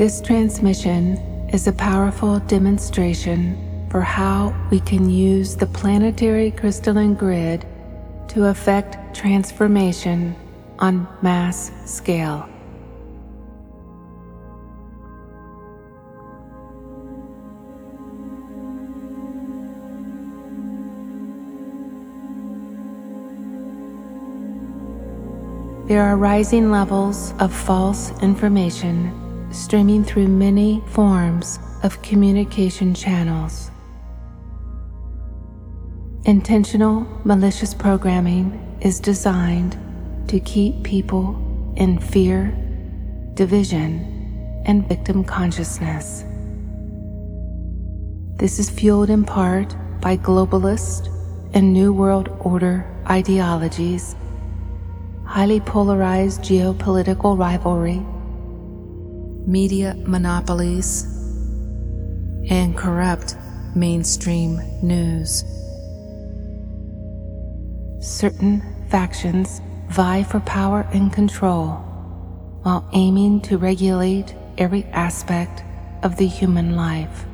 This transmission is a powerful demonstration for how we can use the planetary crystalline grid to effect transformation on mass scale. There are rising levels of false information streaming through many forms of communication channels. Intentional malicious programming is designed to keep people in fear, division, and victim consciousness. This is fueled in part by globalist and New World Order ideologies highly polarized geopolitical rivalry, media monopolies, and corrupt mainstream news. Certain factions vie for power and control while aiming to regulate every aspect of the human life.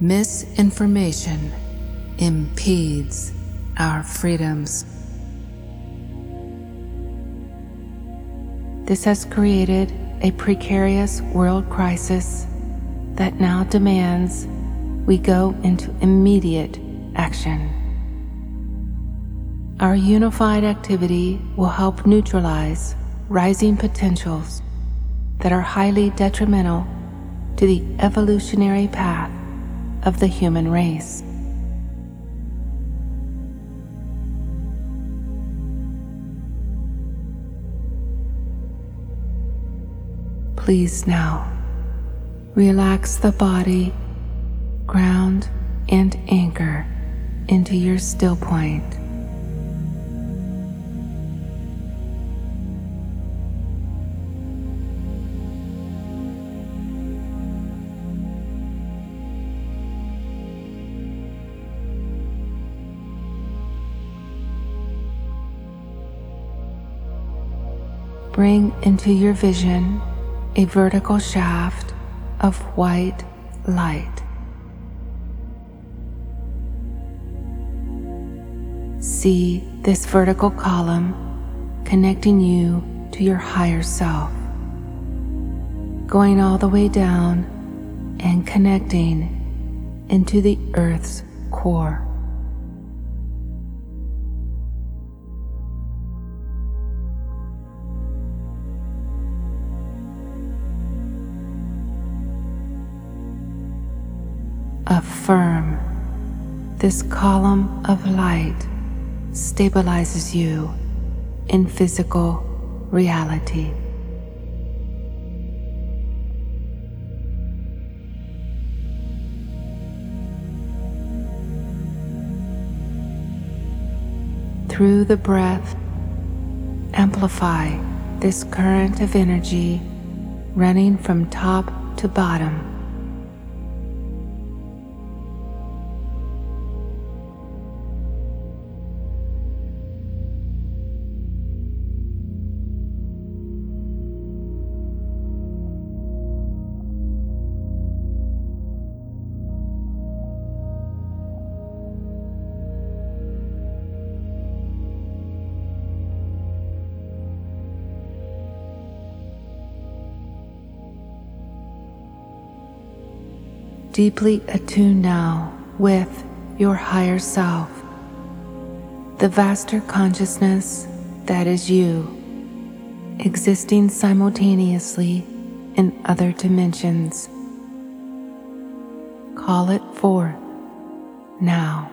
Misinformation impedes our freedoms. This has created a precarious world crisis that now demands we go into immediate action. Our unified activity will help neutralize rising potentials that are highly detrimental to the evolutionary path of the human race. Please now relax the body, ground, and anchor into your still point. Bring into your vision a vertical shaft of white light. See this vertical column connecting you to your higher self, going all the way down and connecting into the earth's core. Affirm. This column of light stabilizes you in physical reality. Through the breath, amplify this current of energy running from top to bottom deeply attuned now with your higher self, the vaster consciousness that is you, existing simultaneously in other dimensions. Call it forth now.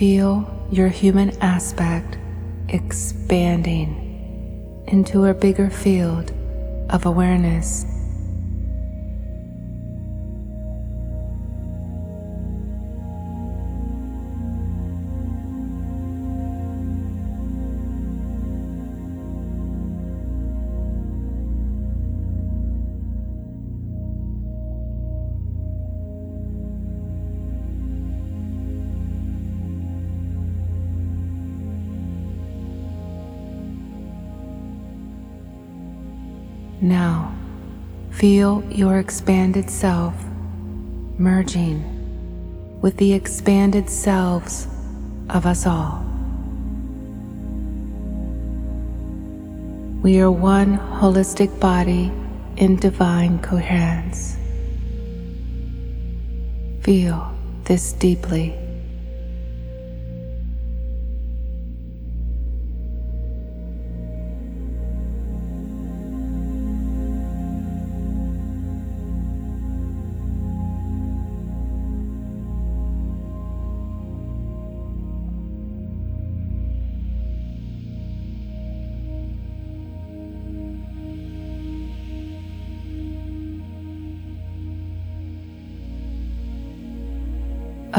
Feel your human aspect expanding into a bigger field of awareness. Feel your expanded self merging with the expanded selves of us all. We are one holistic body in divine coherence. Feel this deeply.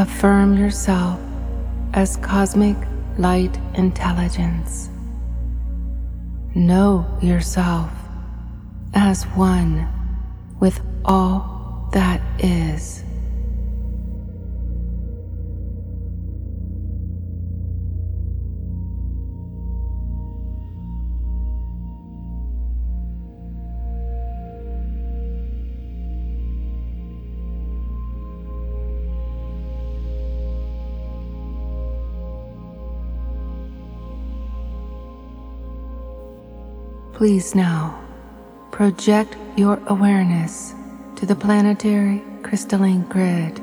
Affirm yourself as cosmic light intelligence. Know yourself as one with all that is. Please now project your awareness to the planetary crystalline grid.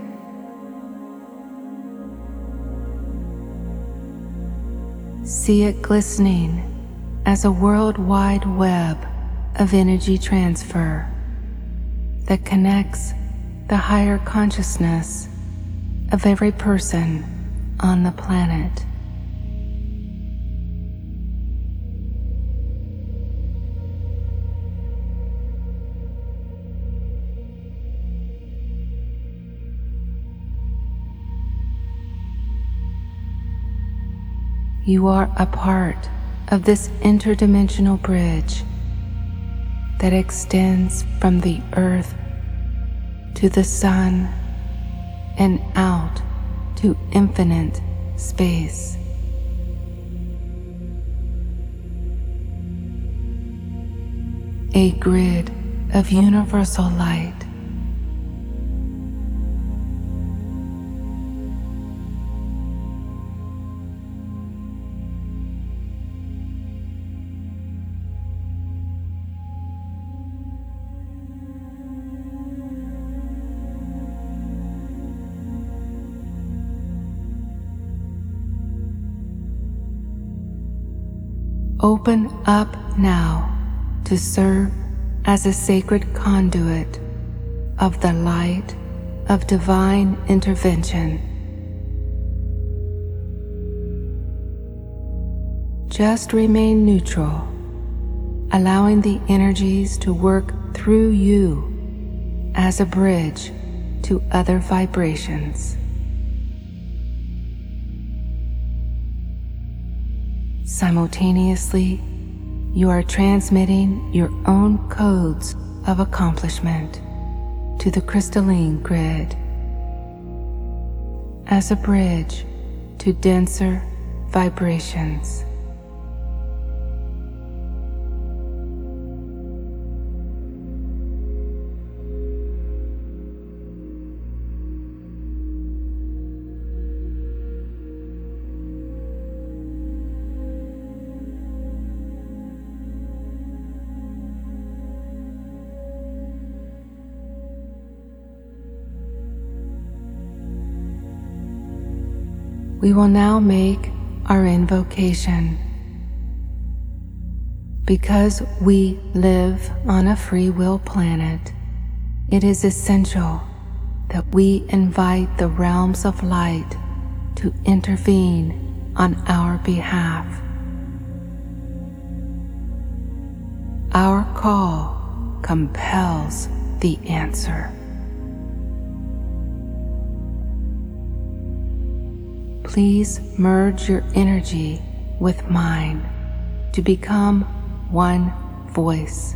See it glistening as a worldwide web of energy transfer that connects the higher consciousness of every person on the planet. You are a part of this interdimensional bridge that extends from the earth to the sun and out to infinite space. A grid of universal light Open up now to serve as a sacred conduit of the light of divine intervention. Just remain neutral, allowing the energies to work through you as a bridge to other vibrations. Simultaneously, you are transmitting your own codes of accomplishment to the crystalline grid as a bridge to denser vibrations. We will now make our invocation. Because we live on a free will planet, it is essential that we invite the realms of light to intervene on our behalf. Our call compels the answer. Please merge your energy with mine to become one voice.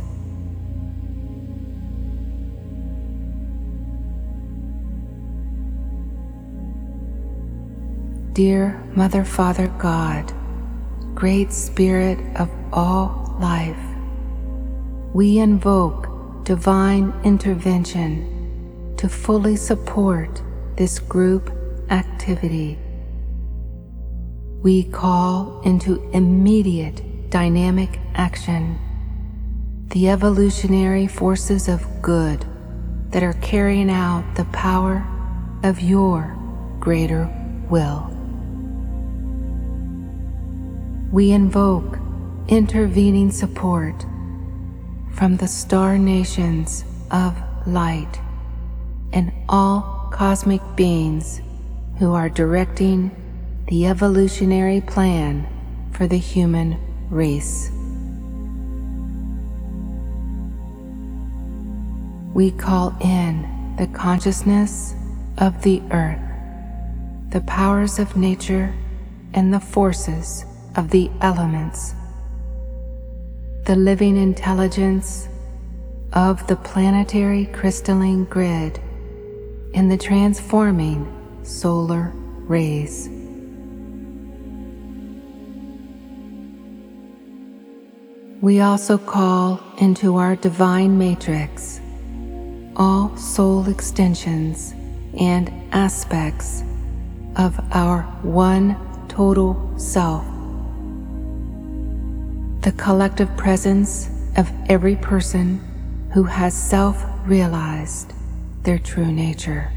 Dear Mother, Father, God, Great Spirit of all life, we invoke divine intervention to fully support this group activity. We call into immediate dynamic action the evolutionary forces of good that are carrying out the power of your greater will. We invoke intervening support from the star nations of light and all cosmic beings who are directing the evolutionary plan for the human race. We call in the consciousness of the earth, the powers of nature, and the forces of the elements the living intelligence of the planetary crystalline grid and the transforming solar rays. We also call into our divine matrix all soul extensions and aspects of our one total self the collective presence of every person who has self realized their true nature.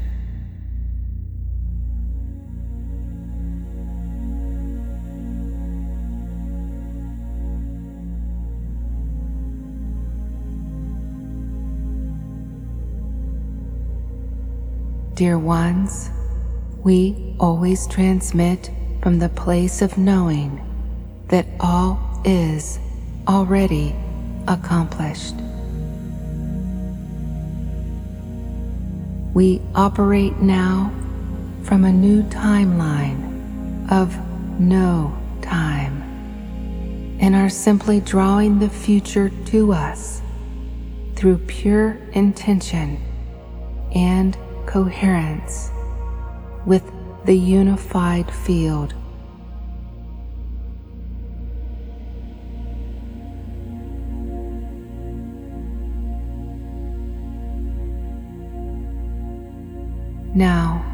Dear ones, we always transmit from the place of knowing that all is already accomplished. We operate now from a new timeline of no time and are simply drawing the future to us through pure intention and coherence with the unified field Now,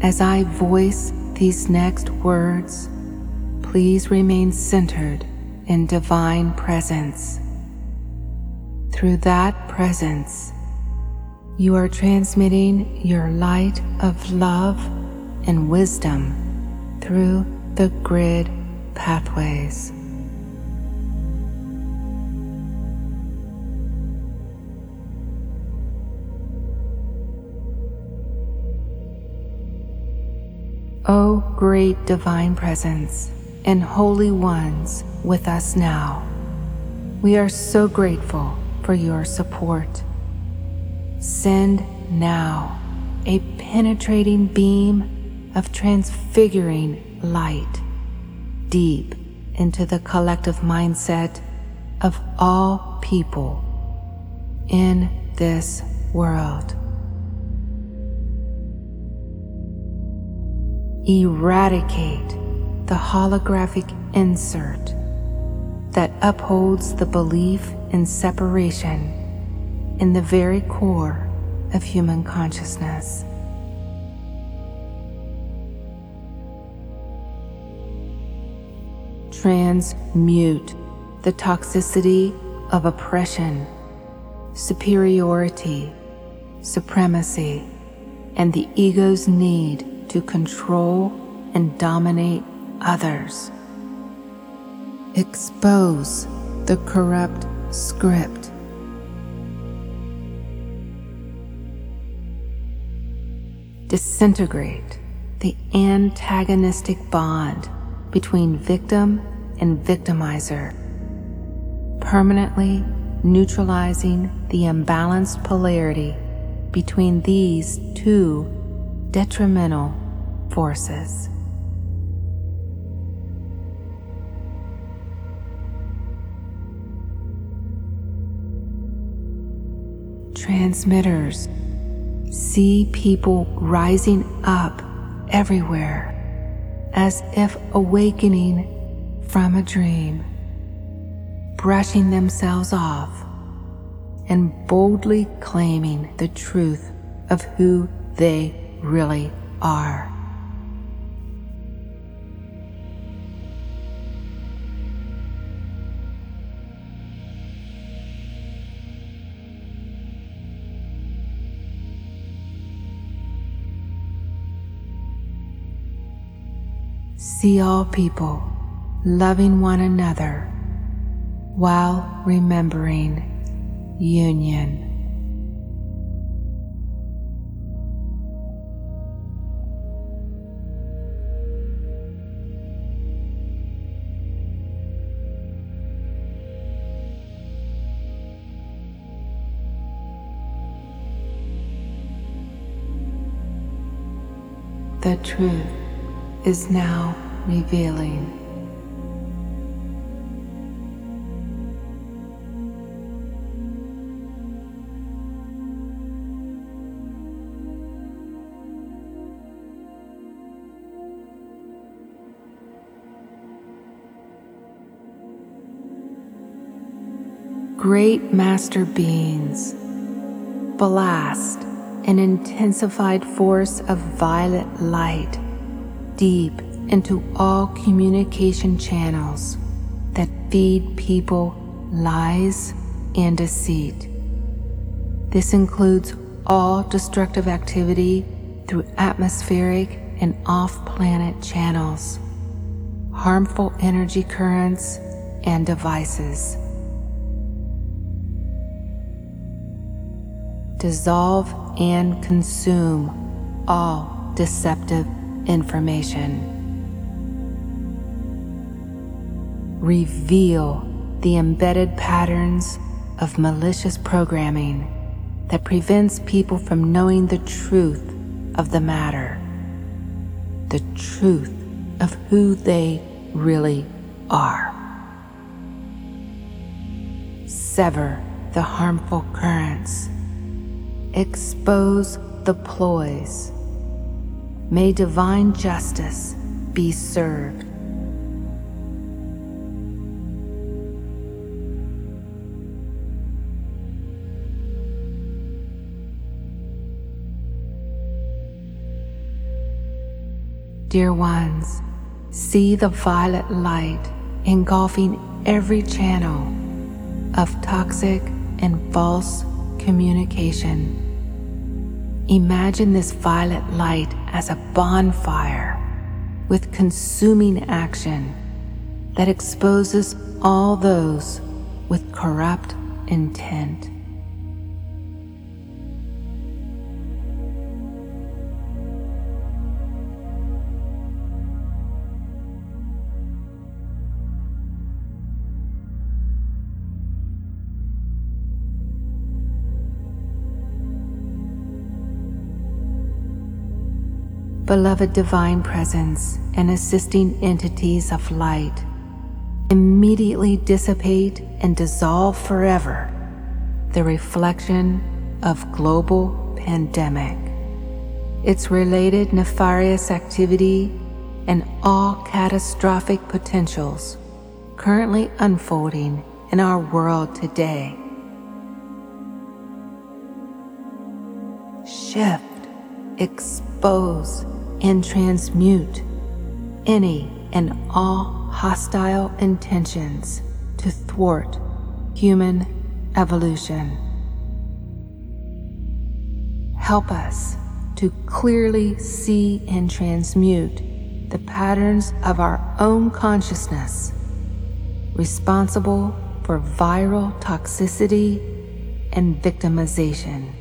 as I voice these next words, please remain centered in divine presence. Through that presence, you are transmitting your light of love and wisdom through the grid pathways. O great divine presence and holy ones with us now, we are so grateful for your support. Send now a penetrating beam of transfiguring light deep into the collective mindset of all people in this world. eradicate the holographic insert that upholds the belief in separation in the very core of human consciousness. Transmute the toxicity of oppression, superiority, supremacy, and the ego's need to control and dominate others. Expose the corrupt script. Disintegrate the antagonistic bond between victim and victimizer, permanently neutralizing the imbalanced polarity between these two detrimental forces. Transmitters see people rising up everywhere as if awakening from a dream, brushing themselves off and boldly claiming the truth of who they really are. See all people loving one another while remembering union. The truth is now revealing. Great master beings blast an intensified force of violet light deep into all communication channels that feed people lies and deceit. This includes all destructive activity through atmospheric and off planet channels, harmful energy currents, and devices. dissolve and consume all deceptive information. Reveal the embedded patterns of malicious programming that prevents people from knowing the truth of the matter, the truth of who they really are. Sever the harmful currents expose the ploys. May divine justice be served. Dear ones, see the violet light engulfing every channel of toxic and false communication. Imagine this violet light as a bonfire with consuming action that exposes all those with corrupt intent. Beloved divine presence and assisting entities of light immediately dissipate and dissolve forever the reflection of global pandemic, its related nefarious activity, and all catastrophic potentials currently unfolding in our world today. Shift, expose, and transmute any and all hostile intentions to thwart human evolution. Help us to clearly see and transmute the patterns of our own consciousness responsible for viral toxicity and victimization.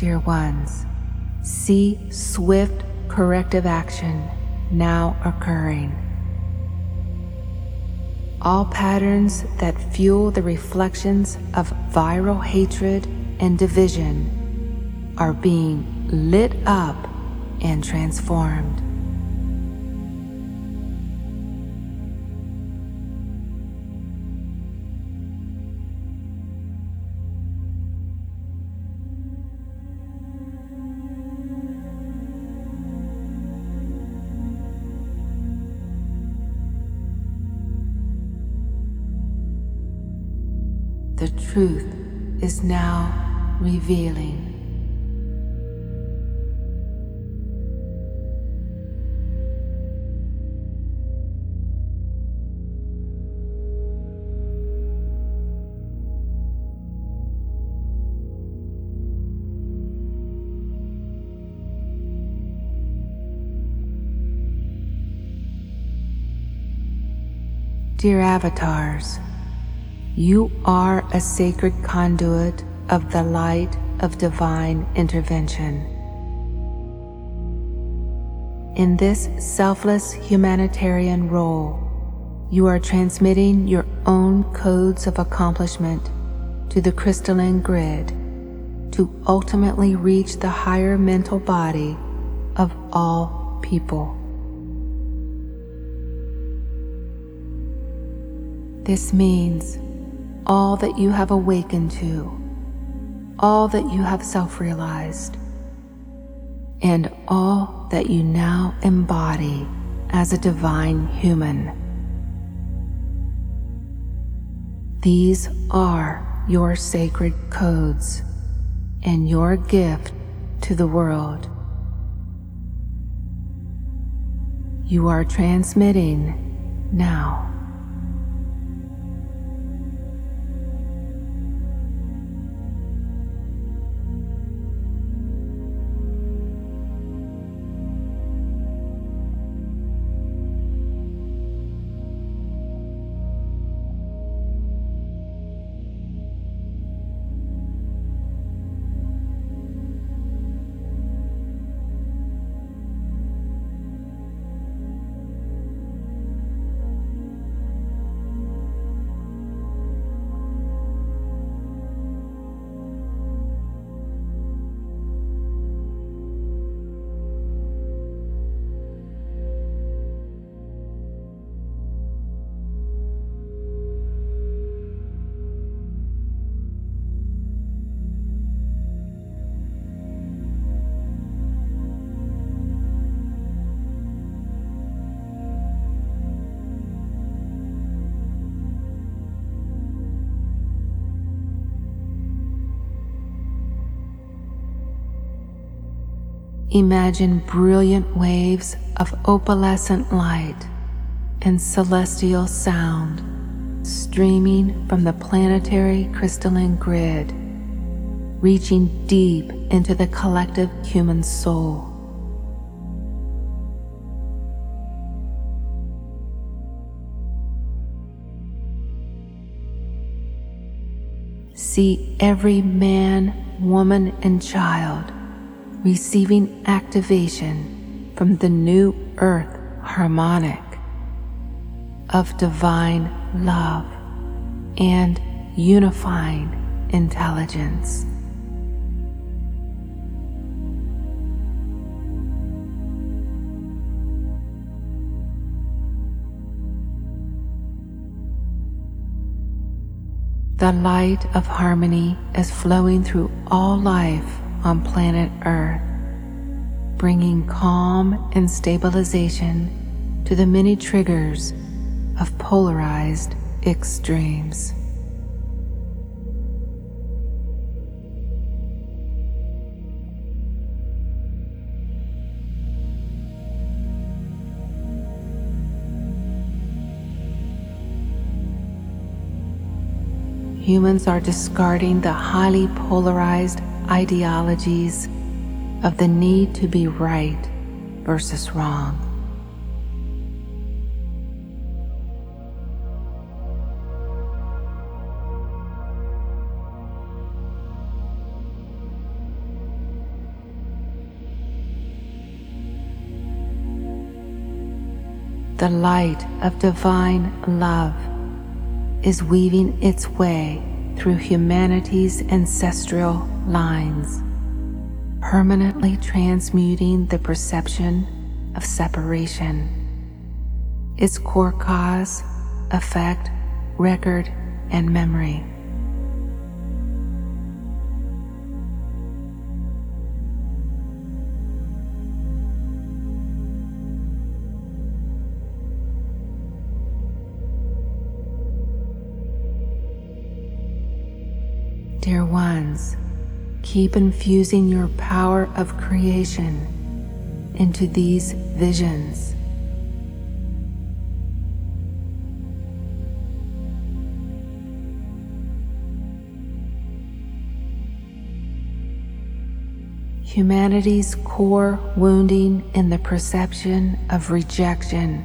Dear ones, see swift corrective action now occurring. All patterns that fuel the reflections of viral hatred and division are being lit up and transformed. Truth is now revealing. Dear avatars, you are a sacred conduit of the light of divine intervention. In this selfless humanitarian role, you are transmitting your own codes of accomplishment to the crystalline grid to ultimately reach the higher mental body of all people. This means all that you have awakened to, all that you have self realized, and all that you now embody as a divine human. These are your sacred codes and your gift to the world. You are transmitting now. Imagine brilliant waves of opalescent light and celestial sound streaming from the planetary crystalline grid, reaching deep into the collective human soul. See every man, woman, and child receiving activation from the new earth harmonic of divine love and unifying intelligence. The light of harmony is flowing through all life on planet Earth, bringing calm and stabilization to the many triggers of polarized extremes. Humans are discarding the highly polarized ideologies of the need to be right versus wrong. the light of divine love is weaving its way through humanity's ancestral lines, permanently transmuting the perception of separation, its core cause, effect, record, and memory. Keep infusing your power of creation into these visions. Humanity's core wounding in the perception of rejection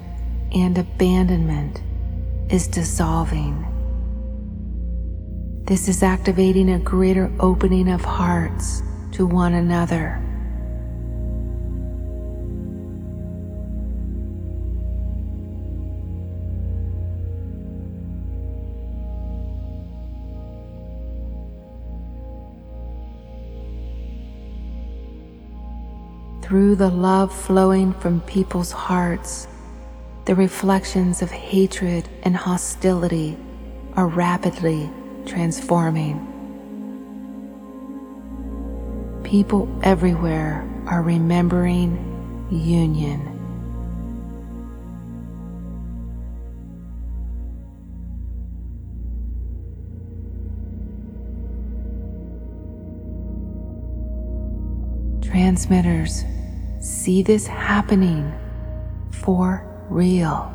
and abandonment is dissolving. This is activating a greater opening of hearts to one another. Through the love flowing from people's hearts, the reflections of hatred and hostility are rapidly transforming. People everywhere are remembering union. Transmitters see this happening for real.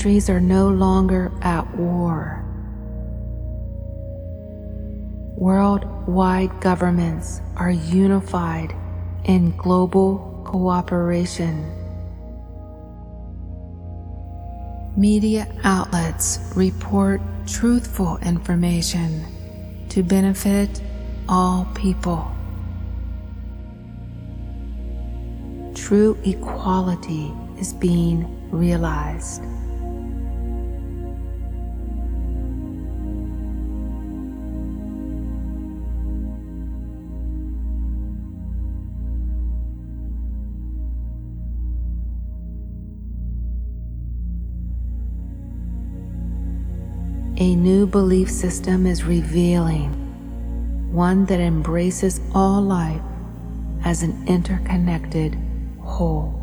Countries are no longer at war. Worldwide governments are unified in global cooperation. Media outlets report truthful information to benefit all people. True equality is being realized. A new belief system is revealing, one that embraces all life as an interconnected whole.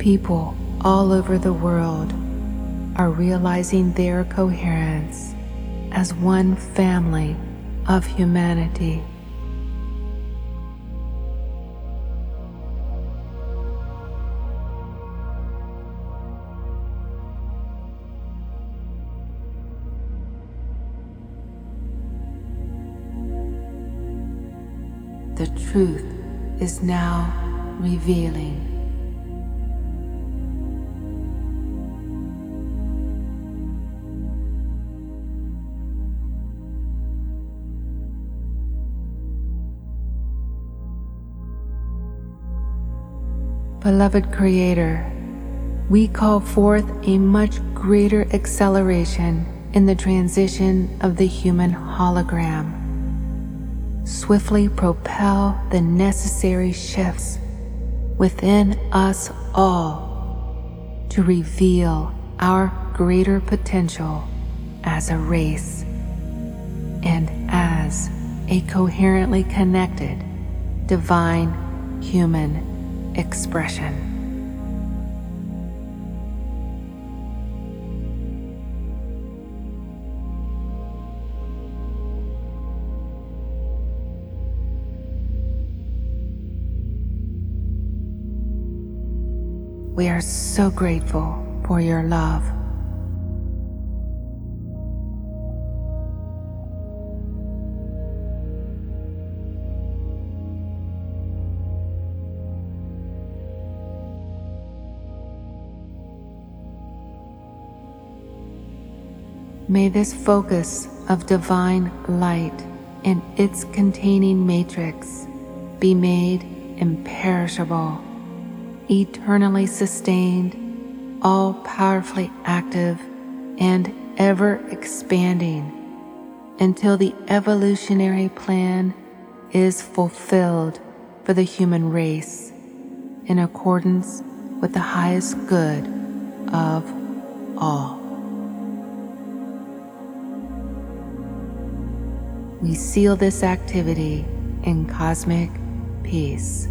People all over the world are realizing their coherence as one family of humanity. The truth is now revealing. Beloved Creator, we call forth a much greater acceleration in the transition of the human hologram. Swiftly propel the necessary shifts within us all to reveal our greater potential as a race and as a coherently connected divine human expression. We are so grateful for your love. May this focus of divine light and its containing matrix be made imperishable, eternally sustained, all powerfully active, and ever expanding until the evolutionary plan is fulfilled for the human race in accordance with the highest good of all. We seal this activity in cosmic peace.